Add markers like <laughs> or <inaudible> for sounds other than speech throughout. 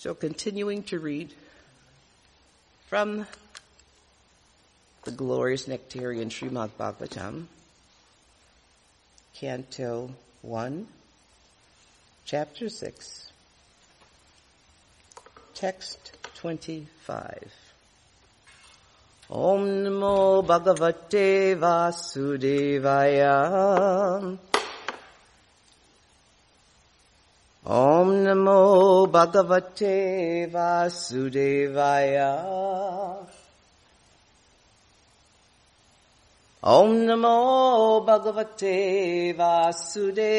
So continuing to read from the glorious Nectarian Srimad Bhagavatam, Canto 1, Chapter 6, Text 25. Om Namo Bhagavate Vasudevaya. Om Namo Bhagavate Vasudevaya. Om Namo Bhagavate Vasudevaya.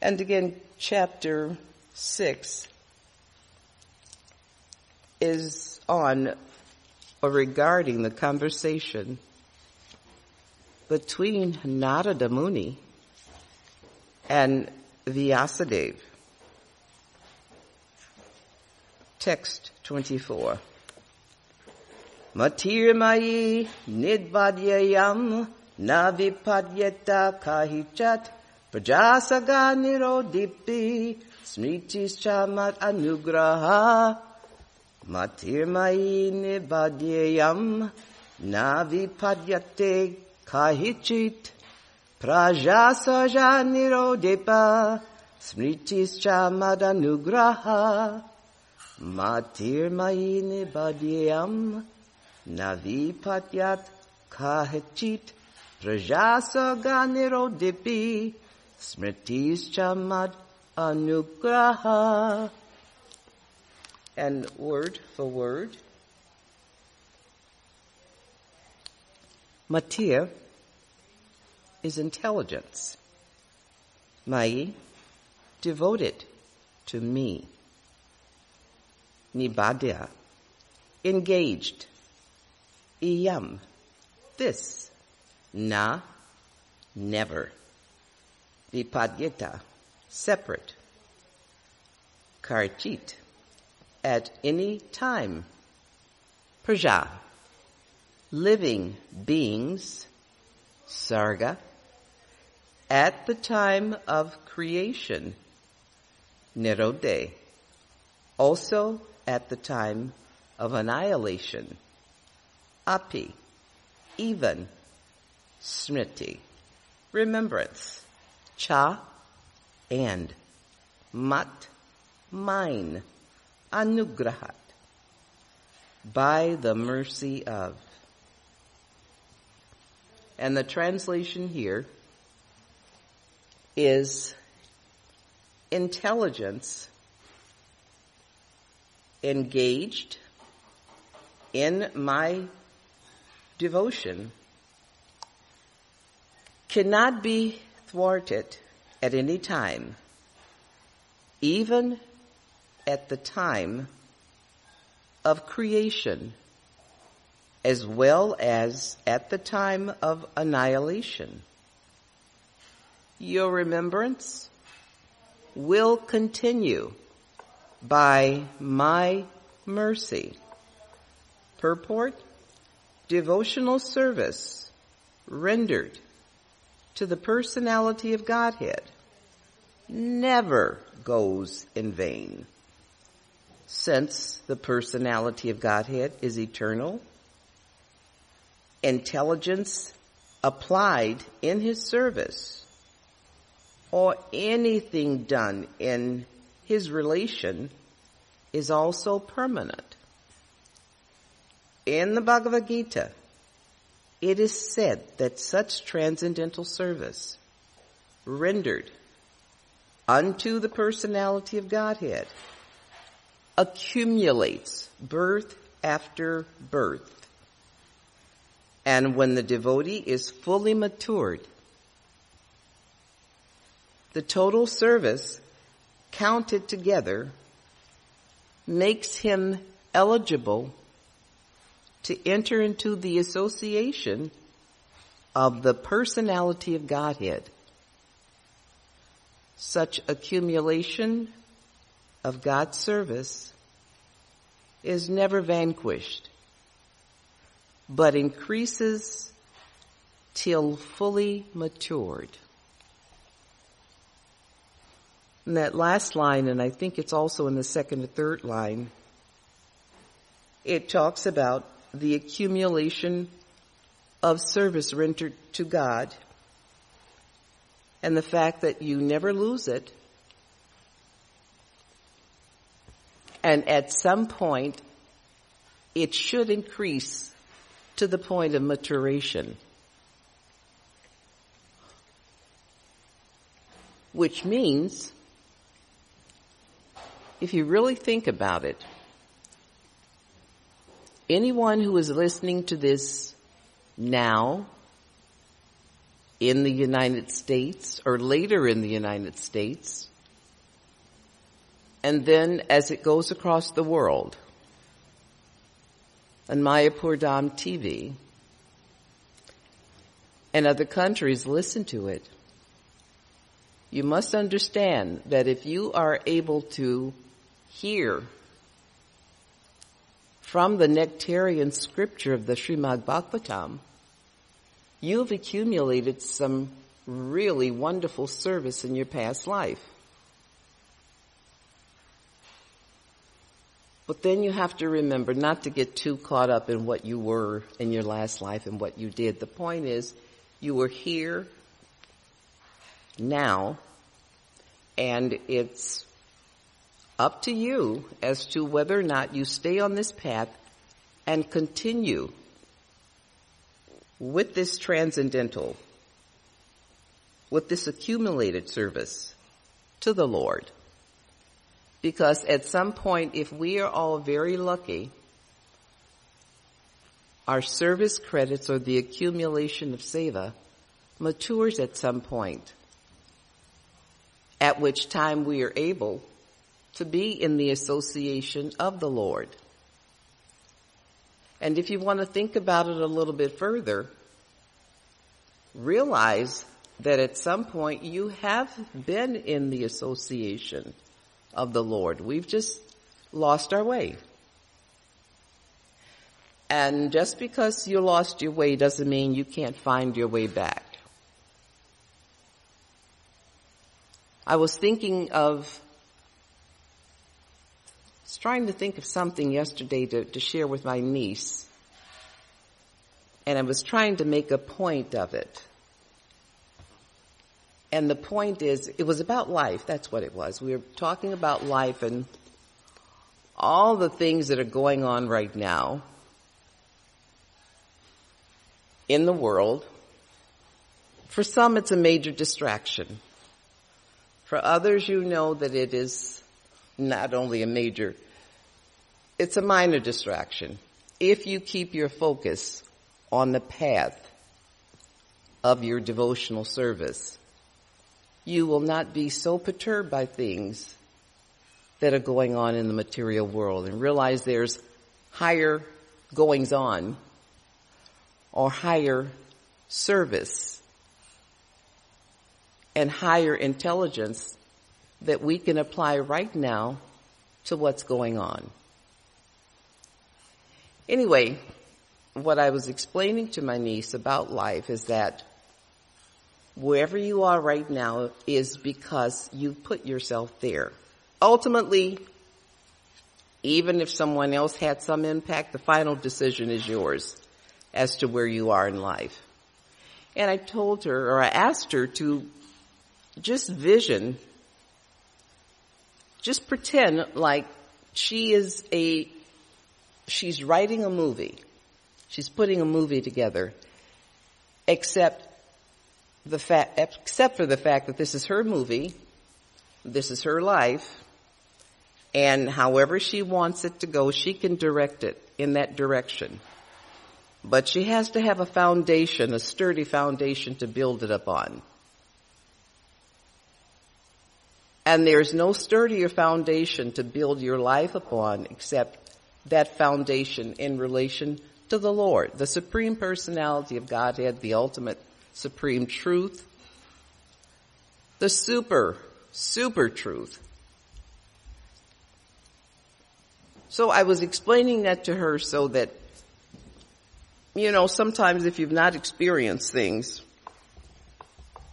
And again, chapter 6 is on or regarding the conversation between Narada Muni and Vyasadeva. Text 24. Matirmayi nidvadyayam navipadyeta kahichat prajasaga nirodipi smritischamat anugraha matirmayi nidvadyayam navipadyate kahichit prajasaja nirodepa smritischamat anugraha Matir badyam navipatyat kahachit prajasa ganiro dipi smritis chamad anugraha. And word for word. Matir is intelligence. Mai, devoted to me. Nibadya, engaged. Iyam, this. Na, never. Vipadyeta, separate. Karchit, at any time. Praja, living beings. Sarga, at the time of creation. Nirode, also at the time of annihilation. Api, even, smriti, remembrance. Cha, and. Mat, mine. Anugrahat, by the mercy of. And the translation here is intelligence engaged in my devotion cannot be thwarted at any time, even at the time of creation, as well as at the time of annihilation. Your remembrance will continue by my mercy. Purport, devotional service rendered to the personality of Godhead never goes in vain. Since the personality of Godhead is eternal, intelligence applied in his service or anything done in his relation is also permanent. In the Bhagavad Gita, it is said that such transcendental service rendered unto the personality of Godhead accumulates birth after birth. And when the devotee is fully matured, the total service counted together makes him eligible to enter into the association of the personality of Godhead. Such accumulation of God's service is never vanquished, but increases till fully matured. In that last line, and I think it's also in the second or third line, it talks about the accumulation of service rendered to God and the fact that you never lose it. And at some point, it should increase to the point of maturation. Which means, if you really think about it, anyone who is listening to this now in the United States or later in the United States, and then as it goes across the world on Mayapur Dham TV and other countries listen to it, you must understand that if you are able to hear from the nectarian scripture of the Srimad Bhagavatam, you've accumulated some really wonderful service in your past life. But then you have to remember not to get too caught up in what you were in your last life and what you did. The point is, you were here now, and it's up to you as to whether or not you stay on this path and continue with this transcendental, with this accumulated service to the Lord. Because at some point, if we are all very lucky, our service credits or the accumulation of seva matures at some point, at which time we are able to be in the association of the Lord. And if you want to think about it a little bit further, realize that at some point you have been in the association of the Lord. We've just lost our way. And just because you lost your way doesn't mean you can't find your way back. I was thinking of, was trying to think of something yesterday to, to share with my niece. And I was trying to make a point of it. And the point is, it was about life. That's what it was. We were talking about life and all the things that are going on right now in the world. For some, it's a major distraction. For others, you know that it is not only a major, it's a minor distraction. If you keep your focus on the path of your devotional service you will not be so perturbed by things that are going on in the material world and realize there's higher goings on or higher service and higher intelligence that we can apply right now to what's going on. Anyway, what I was explaining to my niece about life is that wherever you are right now is because you put yourself there. Ultimately, even if someone else had some impact, the final decision is yours as to where you are in life. And I told her, or I asked her to just vision, just pretend like she is a, she's writing a movie. She's putting a movie together. Except the fact, except for the fact that this is her movie, this is her life, and however she wants it to go, she can direct it in that direction. But she has to have a foundation, a sturdy foundation to build it upon. And there's no sturdier foundation to build your life upon except that foundation in relation to the Lord, the Supreme Personality of Godhead, the ultimate supreme truth, the super, super truth. So I was explaining that to her so that you know, sometimes if you've not experienced things,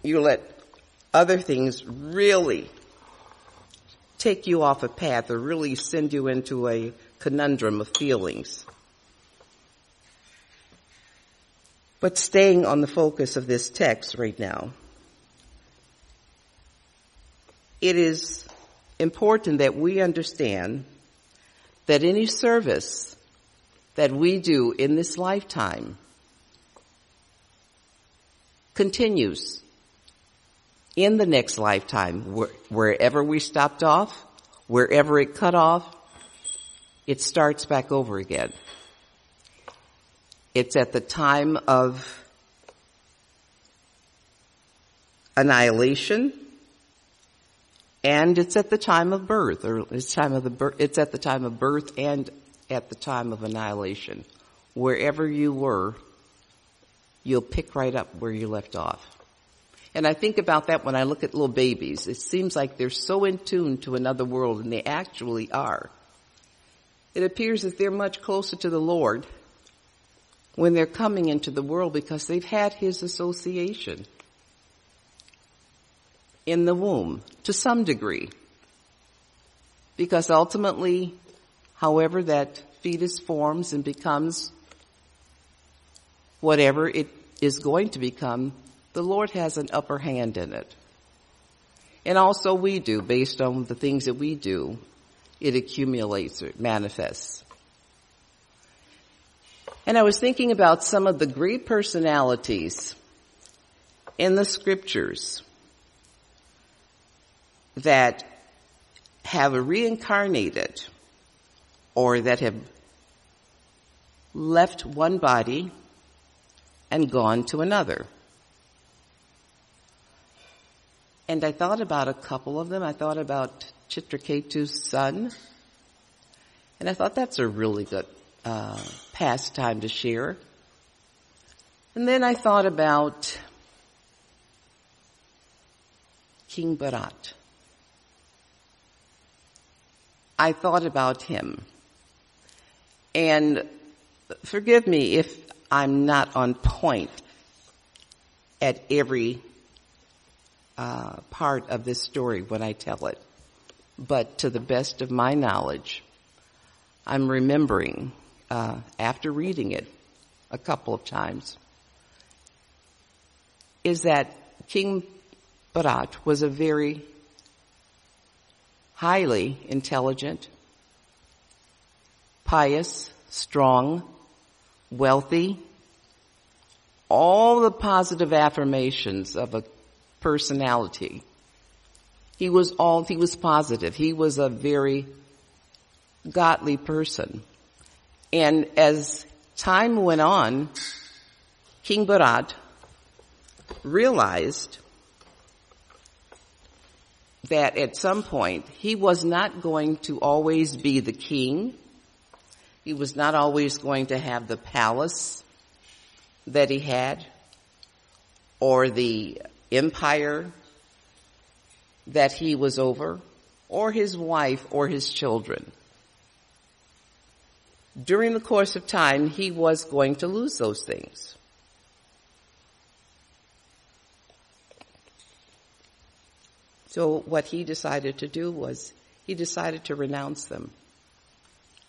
you let other things really take you off a path or really send you into a conundrum of feelings. But staying on the focus of this text right now, it is important that we understand that any service that we do in this lifetime continues in the next lifetime, wherever we stopped off, wherever it cut off, it starts back over again. It's at the time of annihilation, and it's at the time of birth, or it's time of the birth, it's at the time of birth and at the time of annihilation. Wherever you were, you'll pick right up where you left off. And I think about that when I look at little babies. It seems like they're so in tune to another world, and they actually are. It appears that they're much closer to the Lord when they're coming into the world because they've had his association in the womb to some degree. Because ultimately, however that fetus forms and becomes whatever it is going to become, the Lord has an upper hand in it. And also we do, based on the things that we do, it accumulates or it manifests. And I was thinking about some of the great personalities in the scriptures that have reincarnated or that have left one body and gone to another. And I thought about a couple of them. I thought about Chitraketu's son. And I thought that's a really good uh, pastime to share. And then I thought about King Bharat. I thought about him. And forgive me if I'm not on point at every uh, part of this story when I tell it. But to the best of my knowledge, I'm remembering uh, after reading it a couple of times, is that King Bharat was a very highly intelligent, pious, strong, wealthy, all the positive affirmations of a personality. He was all, he was positive. He was a very godly person. And as time went on, King Bharat realized that at some point he was not going to always be the king. He was not always going to have the palace that he had or the empire that he was over or his wife or his children during the course of time, he was going to lose those things. So what he decided to do was he decided to renounce them.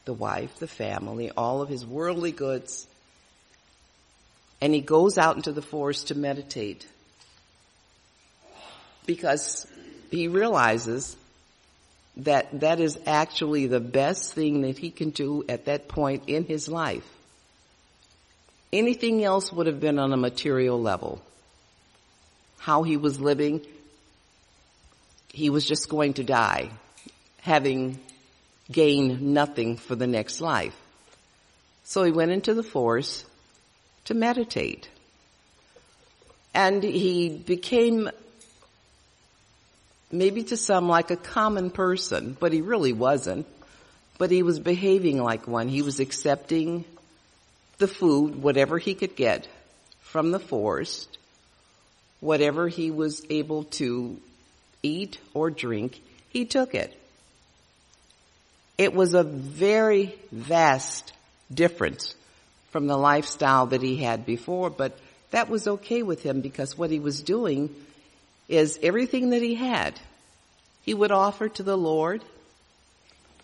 The wife, the family, all of his worldly goods. And he goes out into the forest to meditate because he realizes that that is actually the best thing that he can do at that point in his life. Anything else would have been on a material level. How he was living, he was just going to die, having gained nothing for the next life. So he went into the forest to meditate. And he became maybe to some like a common person, but he really wasn't. But he was behaving like one. He was accepting the food, whatever he could get from the forest, whatever he was able to eat or drink, he took it. It was a very vast difference from the lifestyle that he had before, but that was okay with him because what he was doing is everything that he had, he would offer to the Lord.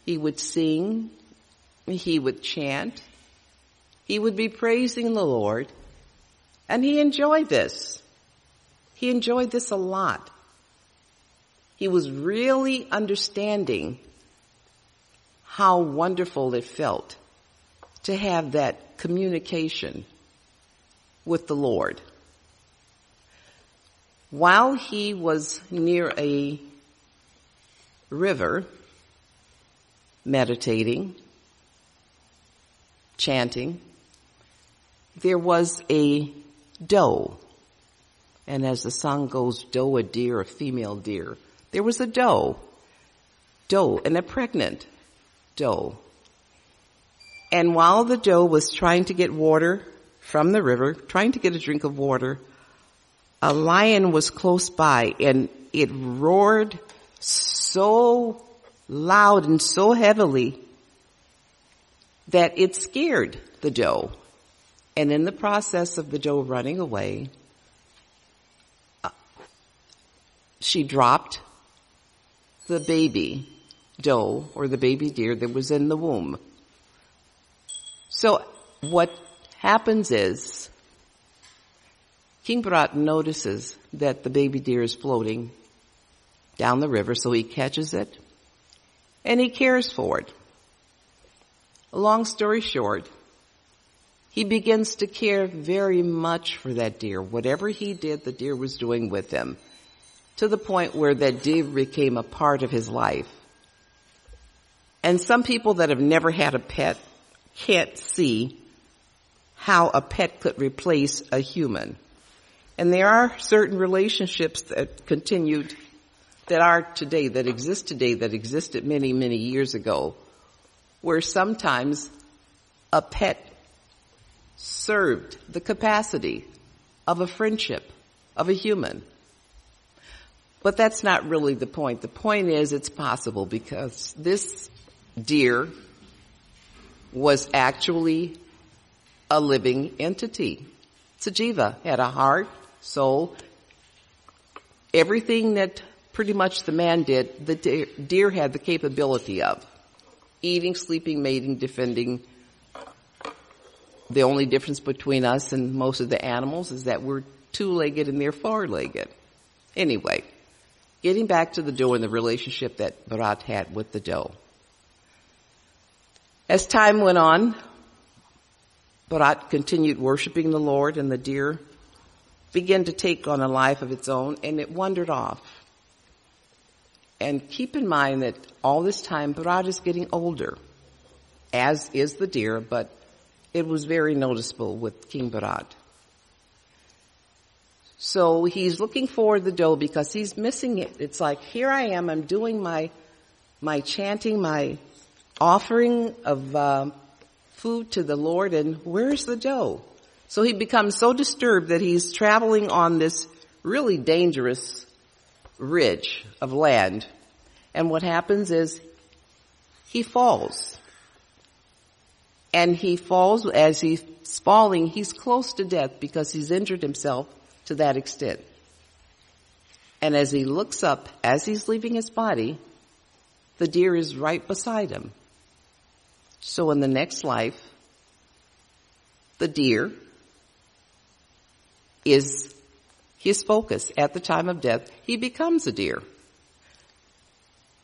He would sing. He would chant. He would be praising the Lord. And he enjoyed this. He enjoyed this a lot. He was really understanding how wonderful it felt to have that communication with the Lord. While he was near a river, meditating, chanting, there was a doe. And as the song goes, doe a deer, a female deer. There was a doe, doe, and a pregnant doe. And while the doe was trying to get water from the river, trying to get a drink of water, a lion was close by and it roared so loud and so heavily that it scared the doe. And in the process of the doe running away, uh, she dropped the baby doe or the baby deer that was in the womb. So what happens is King Bharat notices that the baby deer is floating down the river, so he catches it and he cares for it. Long story short, he begins to care very much for that deer. Whatever he did, the deer was doing with him to the point where that deer became a part of his life. And some people that have never had a pet can't see how a pet could replace a human. And there are certain relationships that continued that are today, that exist today, that existed many, many years ago, where sometimes a pet served the capacity of a friendship, of a human. But that's not really the point. The point is it's possible because this deer was actually a living entity. Sajiva had a heart, soul, everything that pretty much the man did, the deer had the capability of. Eating, sleeping, mating, defending. The only difference between us and most of the animals is that we're two-legged and they're four-legged. Anyway, getting back to the doe and the relationship that Bharat had with the doe. As time went on, Bharat continued worshiping the Lord and the deer began to take on a life of its own and it wandered off. And keep in mind that all this time Bharat is getting older, as is the deer, but it was very noticeable with King Bharat. So he's looking for the doe because he's missing it. It's like, here I am, I'm doing my, my chanting, my offering of uh, food to the Lord, and where's the doe? So he becomes so disturbed that he's traveling on this really dangerous ridge of land. And what happens is he falls. And he falls, as he's falling, he's close to death because he's injured himself to that extent. And as he looks up, as he's leaving his body, the deer is right beside him. So in the next life, the deer is his focus at the time of death. He becomes a deer.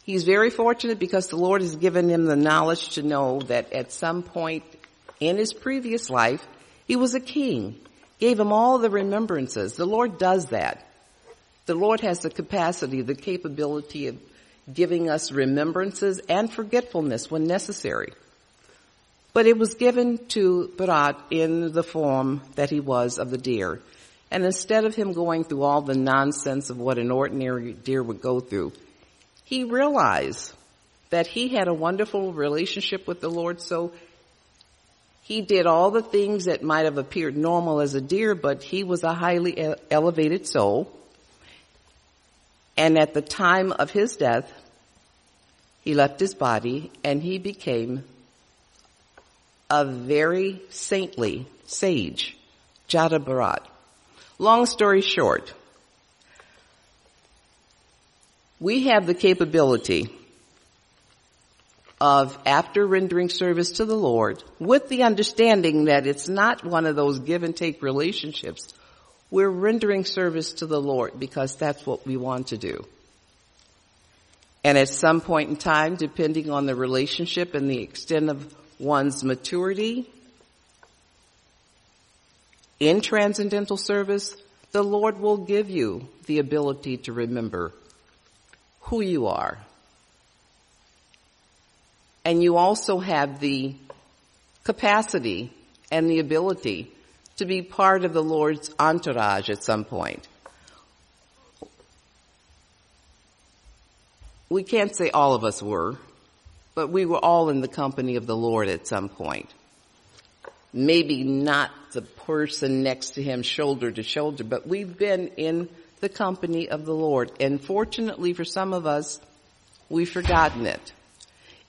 He's very fortunate because the Lord has given him the knowledge to know that at some point in his previous life, he was a king. Gave him all the remembrances. The Lord does that. The Lord has the capacity, the capability of giving us remembrances and forgetfulness when necessary. But it was given to Bharat in the form that he was of the deer. And instead of him going through all the nonsense of what an ordinary deer would go through, he realized that he had a wonderful relationship with the Lord, so he did all the things that might have appeared normal as a deer, but he was a highly elevated soul. And at the time of his death, he left his body and he became a very saintly sage, Jada Bharat. Long story short, we have the capability of after rendering service to the Lord with the understanding that it's not one of those give and take relationships. We're rendering service to the Lord because that's what we want to do. And at some point in time, depending on the relationship and the extent of one's maturity in transcendental service, the Lord will give you the ability to remember who you are and you also have the capacity and the ability to be part of the Lord's entourage at some point. We can't say all of us were, but we were all in the company of the Lord at some point. Maybe not the person next to him shoulder to shoulder, but we've been in the company of the Lord. And fortunately for some of us, we've forgotten it.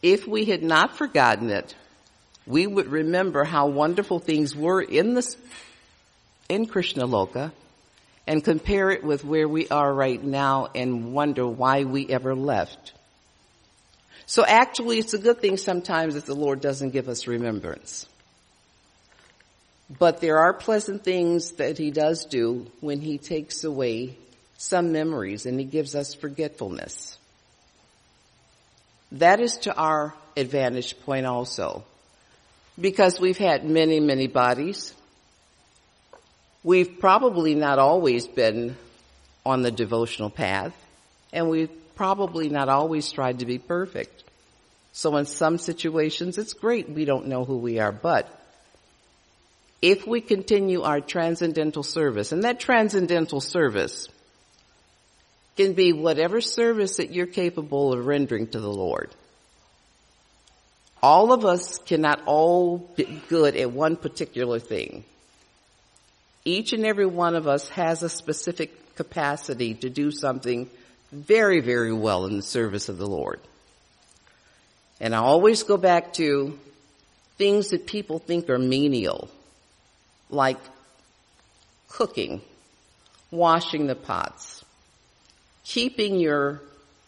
If we had not forgotten it, we would remember how wonderful things were in the, in Krishnaloka and compare it with where we are right now and wonder why we ever left. So actually it's a good thing sometimes that the Lord doesn't give us remembrance. But there are pleasant things that He does do when He takes away some memories and He gives us forgetfulness. That is to our advantage point also. Because we've had many, many bodies. We've probably not always been on the devotional path. And we've probably not always tried to be perfect. So in some situations, it's great we don't know who we are, but if we continue our transcendental service, and that transcendental service can be whatever service that you're capable of rendering to the Lord. All of us cannot all be good at one particular thing. Each and every one of us has a specific capacity to do something very, very well in the service of the Lord. And I always go back to things that people think are menial, like cooking, washing the pots, keeping your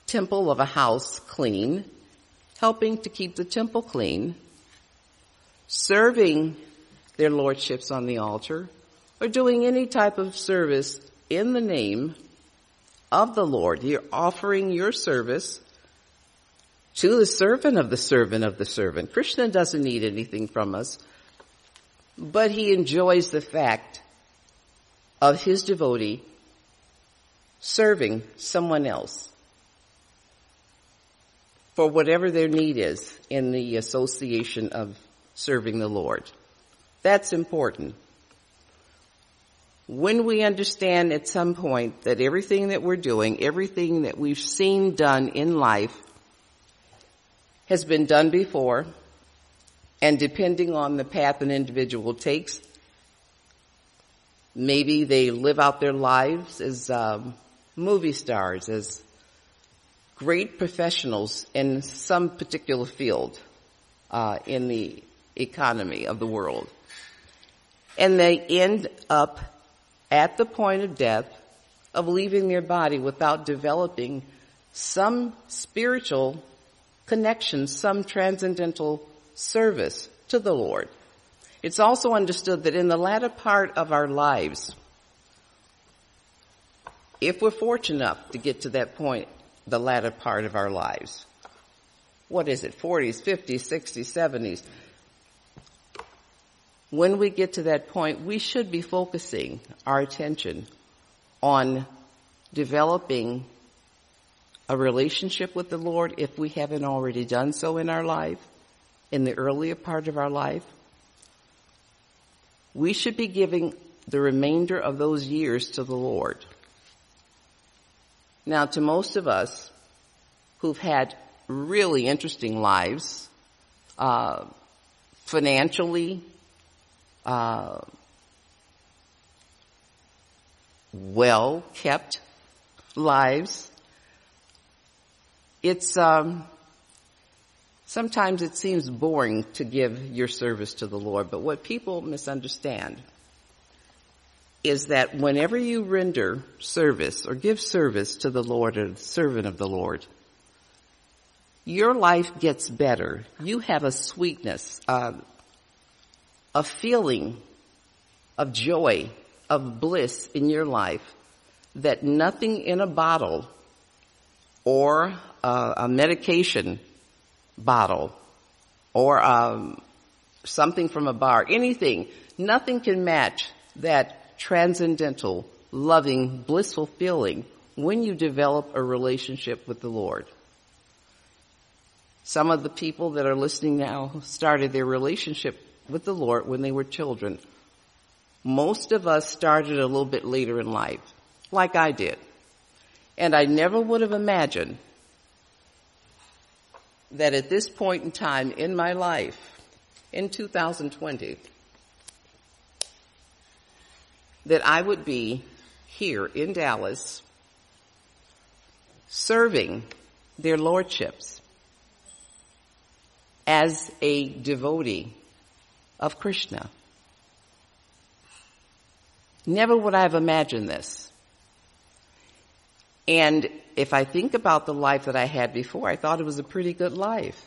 temple of a house clean, helping to keep the temple clean, serving their lordships on the altar, or doing any type of service in the name of the Lord. You're offering your service to the servant of the servant of the servant. Krishna doesn't need anything from us, but he enjoys the fact of his devotee serving someone else for whatever their need is in the association of serving the Lord. That's important. When we understand at some point that everything that we're doing, everything that we've seen done in life has been done before, and depending on the path an individual takes, maybe they live out their lives as um, movie stars, as great professionals in some particular field uh, in the economy of the world. And they end up at the point of death of leaving their body without developing some spiritual connection, some transcendental service to the Lord. It's also understood that in the latter part of our lives, if we're fortunate enough to get to that point, the latter part of our lives. What is it? 40s, 50s, 60s, 70s. When we get to that point, we should be focusing our attention on developing a relationship with the Lord if we haven't already done so in our life, in the earlier part of our life. We should be giving the remainder of those years to the Lord. Now, to most of us who've had really interesting lives, uh, financially, uh, well kept lives, it's um, Sometimes it seems boring to give your service to the Lord, but what people misunderstand is that whenever you render service or give service to the Lord or the servant of the Lord, your life gets better. You have a sweetness, uh, a feeling of joy, of bliss in your life that nothing in a bottle or uh, a medication bottle or um, something from a bar, anything, nothing can match that transcendental, loving, blissful feeling when you develop a relationship with the Lord. Some of the people that are listening now started their relationship with the Lord when they were children. Most of us started a little bit later in life, like I did. And I never would have imagined that at this point in time in my life, in 2020, that I would be here in Dallas serving their lordships as a devotee of Krishna. Never would I have imagined this. And if I think about the life that I had before, I thought it was a pretty good life.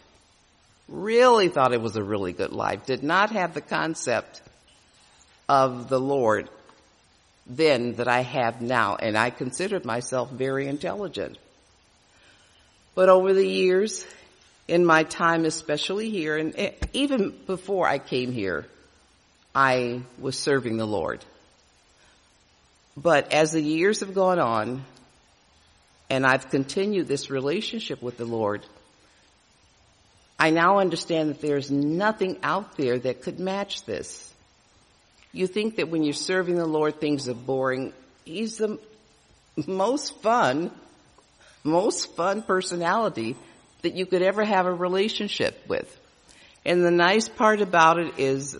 Really thought it was a really good life. Did not have the concept of the Lord then that I have now, and I considered myself very intelligent. But over the years, in my time, especially here, and eh, even before I came here, I was serving the Lord. But as the years have gone on, and I've continued this relationship with the Lord, I now understand that there's nothing out there that could match this. You think that when you're serving the Lord, things are boring. He's the most fun, most fun personality that you could ever have a relationship with. And the nice part about it is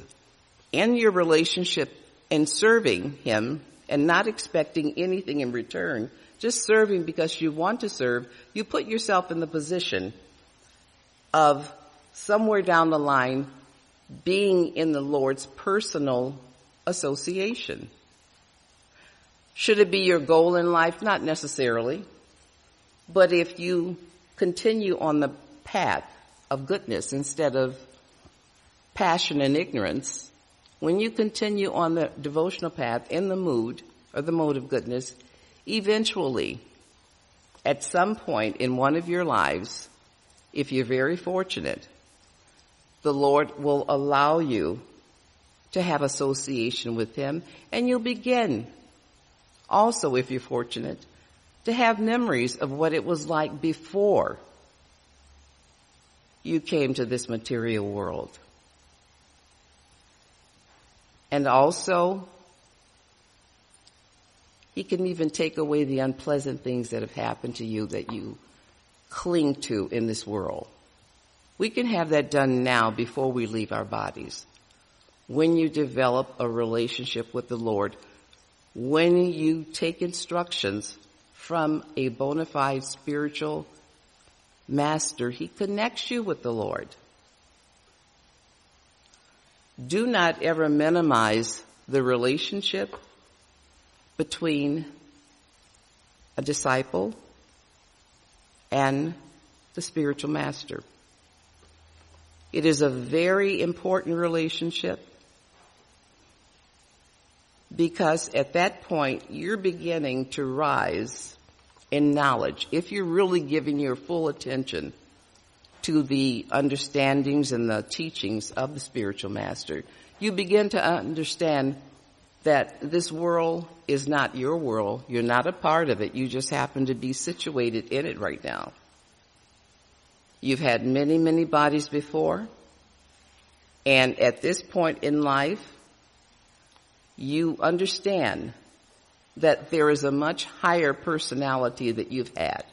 in your relationship and serving Him and not expecting anything in return, just serving because you want to serve, you put yourself in the position of somewhere down the line being in the Lord's personal association. Should it be your goal in life? Not necessarily. But if you continue on the path of goodness instead of passion and ignorance, when you continue on the devotional path in the mood or the mode of goodness, Eventually, at some point in one of your lives, if you're very fortunate, the Lord will allow you to have association with Him and you'll begin also, if you're fortunate, to have memories of what it was like before you came to this material world. And also, he can even take away the unpleasant things that have happened to you that you cling to in this world. We can have that done now before we leave our bodies. When you develop a relationship with the Lord, when you take instructions from a bona fide spiritual master, he connects you with the Lord. Do not ever minimize the relationship between a disciple and the spiritual master. It is a very important relationship because at that point you're beginning to rise in knowledge. If you're really giving your full attention to the understandings and the teachings of the spiritual master, you begin to understand that this world is not your world. You're not a part of it. You just happen to be situated in it right now. You've had many, many bodies before. And at this point in life, you understand that there is a much higher personality that you've had.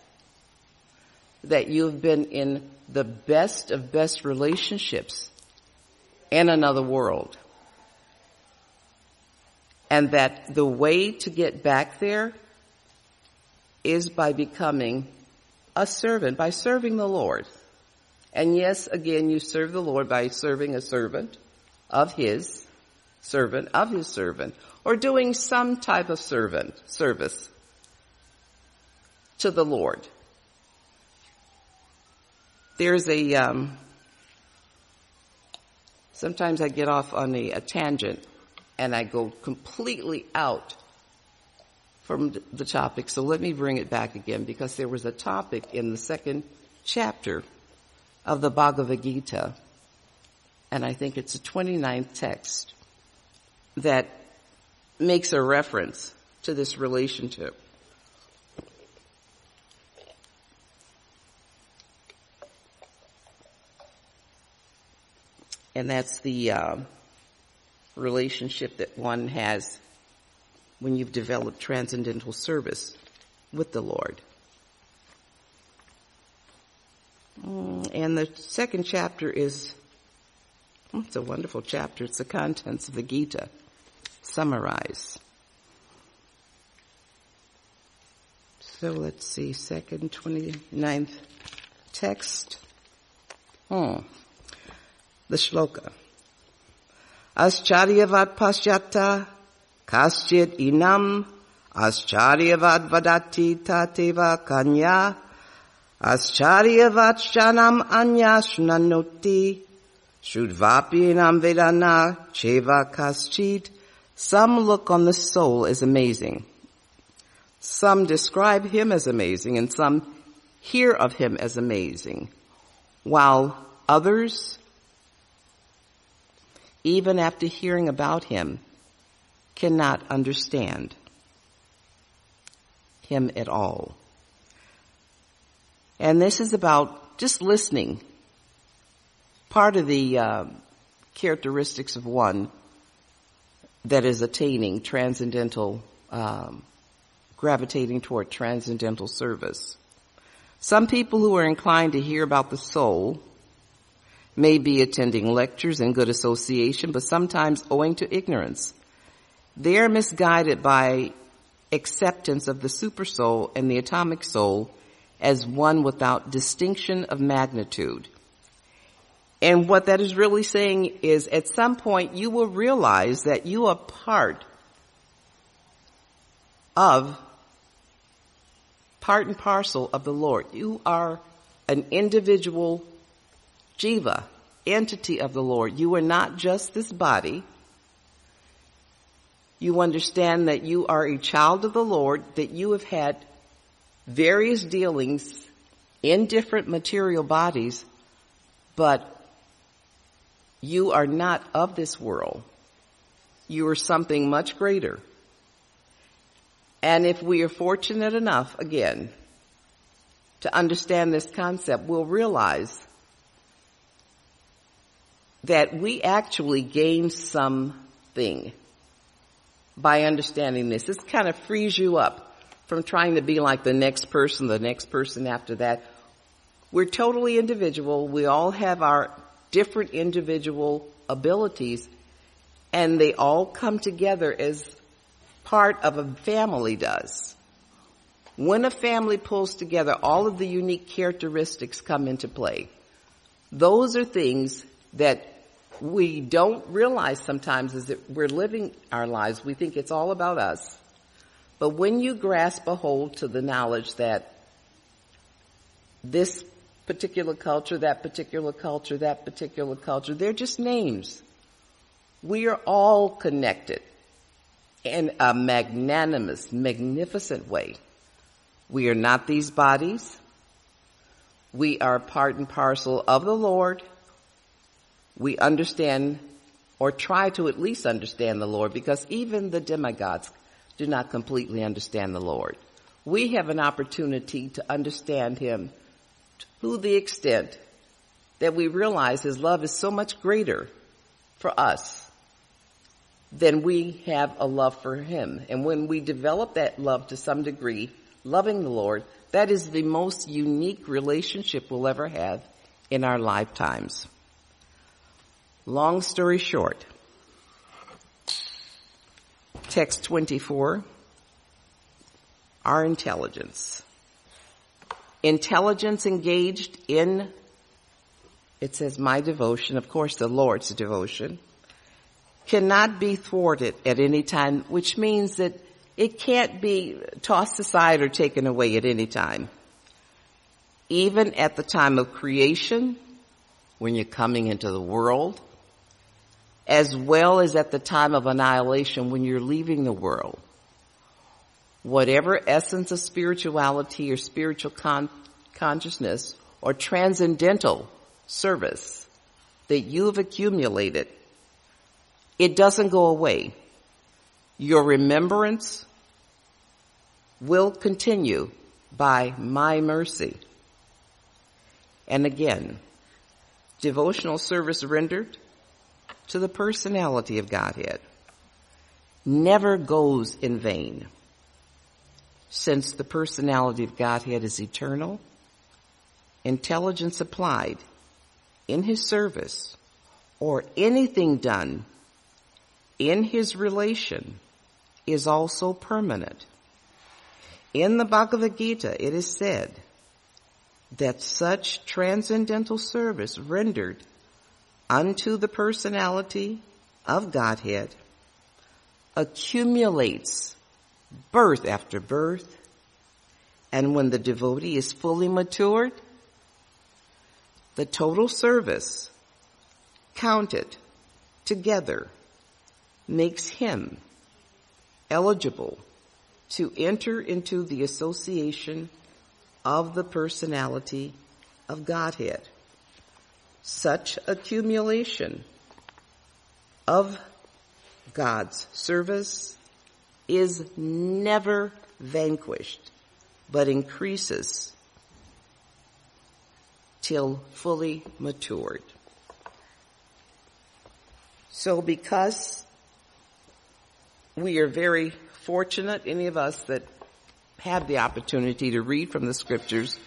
That you've been in the best of best relationships in another world and that the way to get back there is by becoming a servant, by serving the Lord. And yes, again, you serve the Lord by serving a servant of his, servant of his servant, or doing some type of servant, service to the Lord. There's a, um, sometimes I get off on a, a tangent and I go completely out from the topic. So let me bring it back again because there was a topic in the second chapter of the Bhagavad Gita, and I think it's the 29th text that makes a reference to this relationship. And that's the uh, relationship that one has when you've developed transcendental service with the Lord. Mm, and the second chapter is, it's a wonderful chapter. It's the contents of the Gita Summarize. So let's see, second 29th text. Hmm. The shloka. Ascharyavat pasyata kaschit inam ascharyavat vadati tateva kanya Ascharyavat anya shnanoti Shudvapinam vedana cheva kaschit. Some look on the soul as amazing. Some describe him as amazing and some hear of him as amazing. While others, even after hearing about him, cannot understand him at all. And this is about just listening. Part of the uh, characteristics of one that is attaining transcendental, um, gravitating toward transcendental service. Some people who are inclined to hear about the soul may be attending lectures in good association, but sometimes owing to ignorance. They are misguided by acceptance of the supersoul and the atomic soul as one without distinction of magnitude. And what that is really saying is at some point you will realize that you are part of, part and parcel of the Lord. You are an individual jiva, entity of the Lord. You are not just this body. You understand that you are a child of the Lord, that you have had various dealings in different material bodies, but you are not of this world. You are something much greater. And if we are fortunate enough, again, to understand this concept, we'll realize that we actually gain something by understanding this. This kind of frees you up from trying to be like the next person, the next person after that. We're totally individual. We all have our different individual abilities and they all come together as part of a family does. When a family pulls together, all of the unique characteristics come into play. Those are things that we don't realize sometimes is that we're living our lives. We think it's all about us. But when you grasp a hold to the knowledge that this particular culture, that particular culture, that particular culture, they're just names. We are all connected in a magnanimous, magnificent way. We are not these bodies. We are part and parcel of the Lord. We understand or try to at least understand the Lord because even the demigods do not completely understand the Lord. We have an opportunity to understand Him to the extent that we realize His love is so much greater for us than we have a love for Him. And when we develop that love to some degree, loving the Lord, that is the most unique relationship we'll ever have in our lifetimes. Long story short, Text 24, our intelligence. Intelligence engaged in it says my devotion, of course the Lord's devotion, cannot be thwarted at any time, which means that it can't be tossed aside or taken away at any time. Even at the time of creation, when you're coming into the world, as well as at the time of annihilation when you're leaving the world. Whatever essence of spirituality or spiritual con- consciousness or transcendental service that you've accumulated, it doesn't go away. Your remembrance will continue by my mercy. And again, devotional service rendered to the personality of Godhead never goes in vain since the personality of Godhead is eternal, intelligence applied in his service or anything done in his relation is also permanent. In the Bhagavad Gita, it is said that such transcendental service rendered unto the personality of Godhead accumulates birth after birth, and when the devotee is fully matured, the total service counted together makes him eligible to enter into the association of the personality of Godhead. Such accumulation of God's service is never vanquished, but increases till fully matured. So because we are very fortunate, any of us that have the opportunity to read from the scriptures,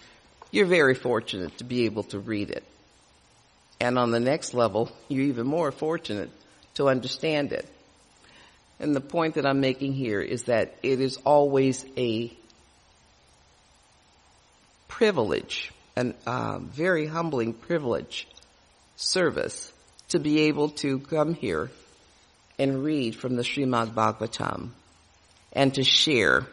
you're very fortunate to be able to read it. And on the next level, you're even more fortunate to understand it. And the point that I'm making here is that it is always a privilege, a uh, very humbling privilege service to be able to come here and read from the Srimad Bhagavatam and to share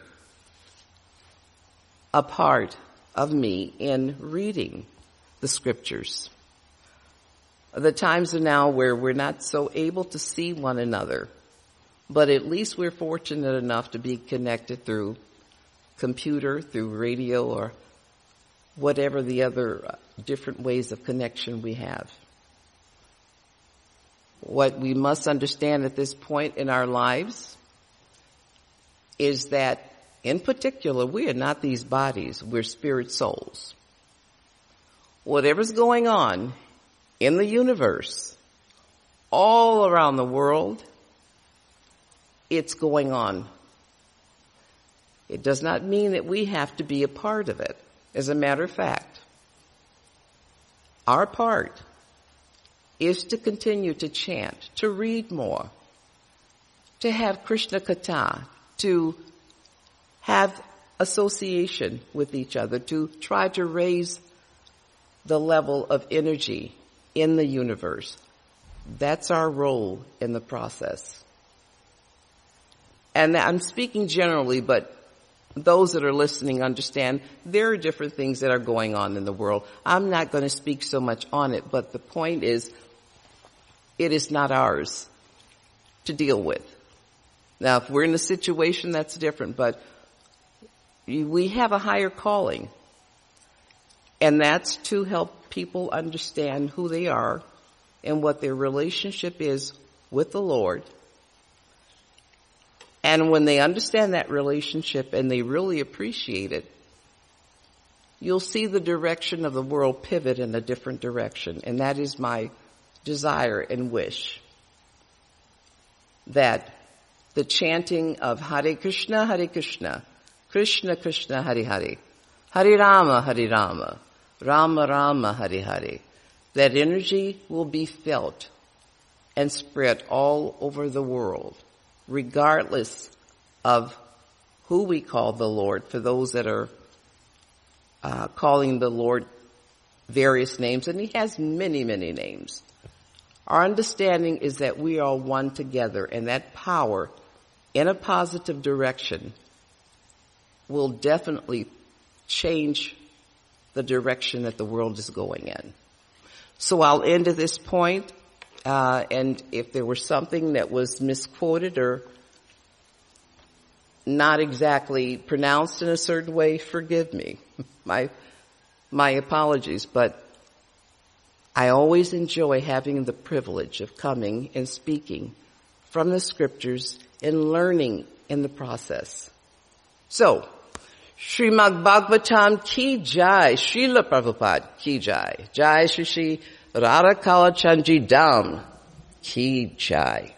a part of me in reading the scriptures. The times are now where we're not so able to see one another but at least we're fortunate enough to be connected through computer, through radio, or whatever the other uh, different ways of connection we have. What we must understand at this point in our lives is that in particular, we are not these bodies, we're spirit souls. Whatever's going on in the universe, all around the world, it's going on. It does not mean that we have to be a part of it. As a matter of fact, our part is to continue to chant, to read more, to have Krishna Katha, to have association with each other, to try to raise the level of energy in the universe. That's our role in the process. And I'm speaking generally, but those that are listening understand there are different things that are going on in the world. I'm not going to speak so much on it, but the point is, it is not ours to deal with. Now, if we're in a situation, that's different, but we have a higher calling. And that's to help people understand who they are and what their relationship is with the Lord and when they understand that relationship and they really appreciate it, you'll see the direction of the world pivot in a different direction. And that is my desire and wish. That the chanting of Hare Krishna, Hare Krishna, Krishna Krishna, Hare Hare, Hare Rama, Hari Rama, Rama Rama, Hari Hari, that energy will be felt and spread all over the world regardless of who we call the Lord, for those that are uh, calling the Lord various names, and he has many, many names. Our understanding is that we are one together and that power in a positive direction will definitely change the direction that the world is going in. So I'll end at this point, uh, and if there was something that was misquoted or not exactly pronounced in a certain way, forgive me. <laughs> My my apologies, but I always enjoy having the privilege of coming and speaking from the scriptures and learning in the process. So, Srimad Bhagavatam ki jai, Srila Prabhupada ki jai, jai Shri Radha Kalachandji Dham ki jai.